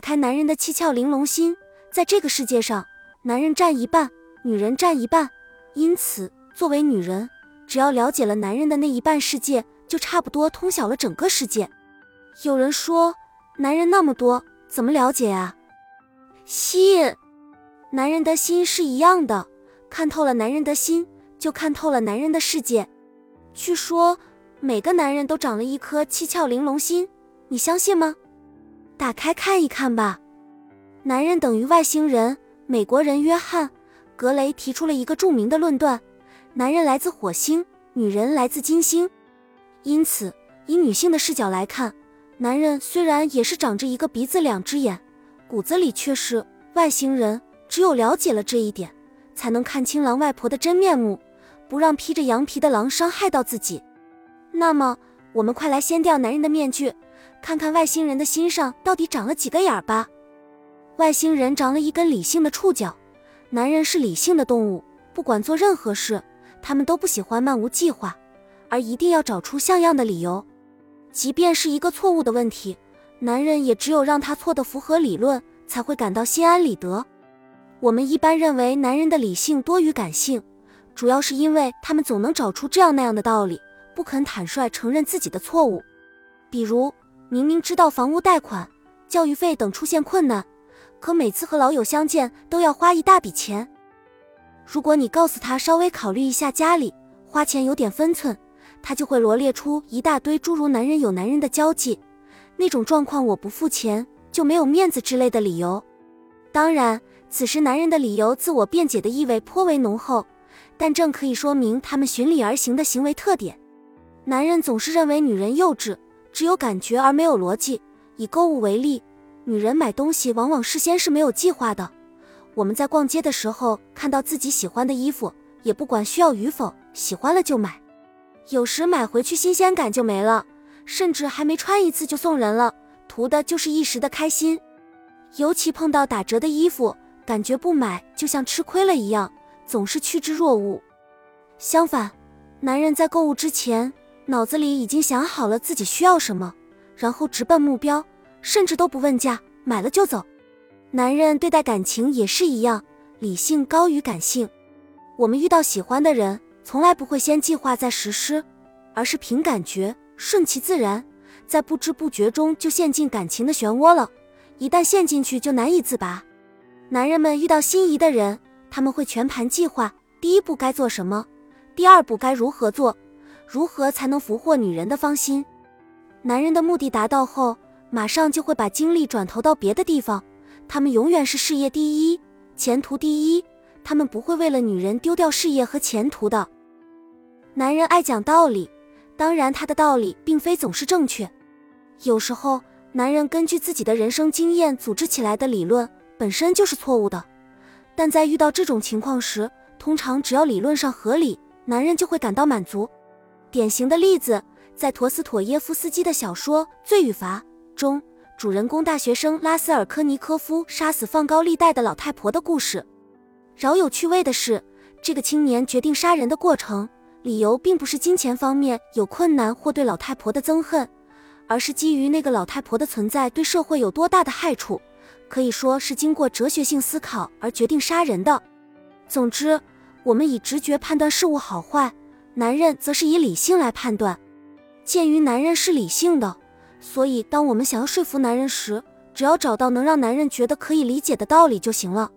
开男人的七窍玲珑心，在这个世界上，男人占一半，女人占一半。因此，作为女人，只要了解了男人的那一半世界，就差不多通晓了整个世界。有人说，男人那么多，怎么了解啊？心，男人的心是一样的，看透了男人的心，就看透了男人的世界。据说，每个男人都长了一颗七窍玲珑心，你相信吗？打开看一看吧。男人等于外星人。美国人约翰·格雷提出了一个著名的论断：男人来自火星，女人来自金星。因此，以女性的视角来看，男人虽然也是长着一个鼻子、两只眼，骨子里却是外星人。只有了解了这一点，才能看清狼外婆的真面目，不让披着羊皮的狼伤害到自己。那么，我们快来掀掉男人的面具，看看外星人的心上到底长了几个眼儿吧。外星人长了一根理性的触角。男人是理性的动物，不管做任何事，他们都不喜欢漫无计划，而一定要找出像样的理由。即便是一个错误的问题，男人也只有让他错的符合理论，才会感到心安理得。我们一般认为男人的理性多于感性，主要是因为他们总能找出这样那样的道理，不肯坦率承认自己的错误。比如，明明知道房屋贷款、教育费等出现困难。可每次和老友相见都要花一大笔钱。如果你告诉他稍微考虑一下家里，花钱有点分寸，他就会罗列出一大堆诸如“男人有男人的交际”那种状况，我不付钱就没有面子之类的理由。当然，此时男人的理由自我辩解的意味颇为浓厚，但正可以说明他们循理而行的行为特点。男人总是认为女人幼稚，只有感觉而没有逻辑。以购物为例。女人买东西往往事先是没有计划的。我们在逛街的时候看到自己喜欢的衣服，也不管需要与否，喜欢了就买。有时买回去新鲜感就没了，甚至还没穿一次就送人了，图的就是一时的开心。尤其碰到打折的衣服，感觉不买就像吃亏了一样，总是趋之若鹜。相反，男人在购物之前，脑子里已经想好了自己需要什么，然后直奔目标。甚至都不问价，买了就走。男人对待感情也是一样，理性高于感性。我们遇到喜欢的人，从来不会先计划再实施，而是凭感觉，顺其自然，在不知不觉中就陷进感情的漩涡了。一旦陷进去，就难以自拔。男人们遇到心仪的人，他们会全盘计划：第一步该做什么，第二步该如何做，如何才能俘获女人的芳心。男人的目的达到后。马上就会把精力转投到别的地方，他们永远是事业第一、前途第一，他们不会为了女人丢掉事业和前途的。男人爱讲道理，当然他的道理并非总是正确，有时候男人根据自己的人生经验组织起来的理论本身就是错误的，但在遇到这种情况时，通常只要理论上合理，男人就会感到满足。典型的例子在陀思妥耶夫斯基的小说《罪与罚》。中主人公大学生拉斯尔科尼科夫杀死放高利贷的老太婆的故事，饶有趣味的是，这个青年决定杀人的过程，理由并不是金钱方面有困难或对老太婆的憎恨，而是基于那个老太婆的存在对社会有多大的害处，可以说是经过哲学性思考而决定杀人的。总之，我们以直觉判断事物好坏，男人则是以理性来判断。鉴于男人是理性的。所以，当我们想要说服男人时，只要找到能让男人觉得可以理解的道理就行了。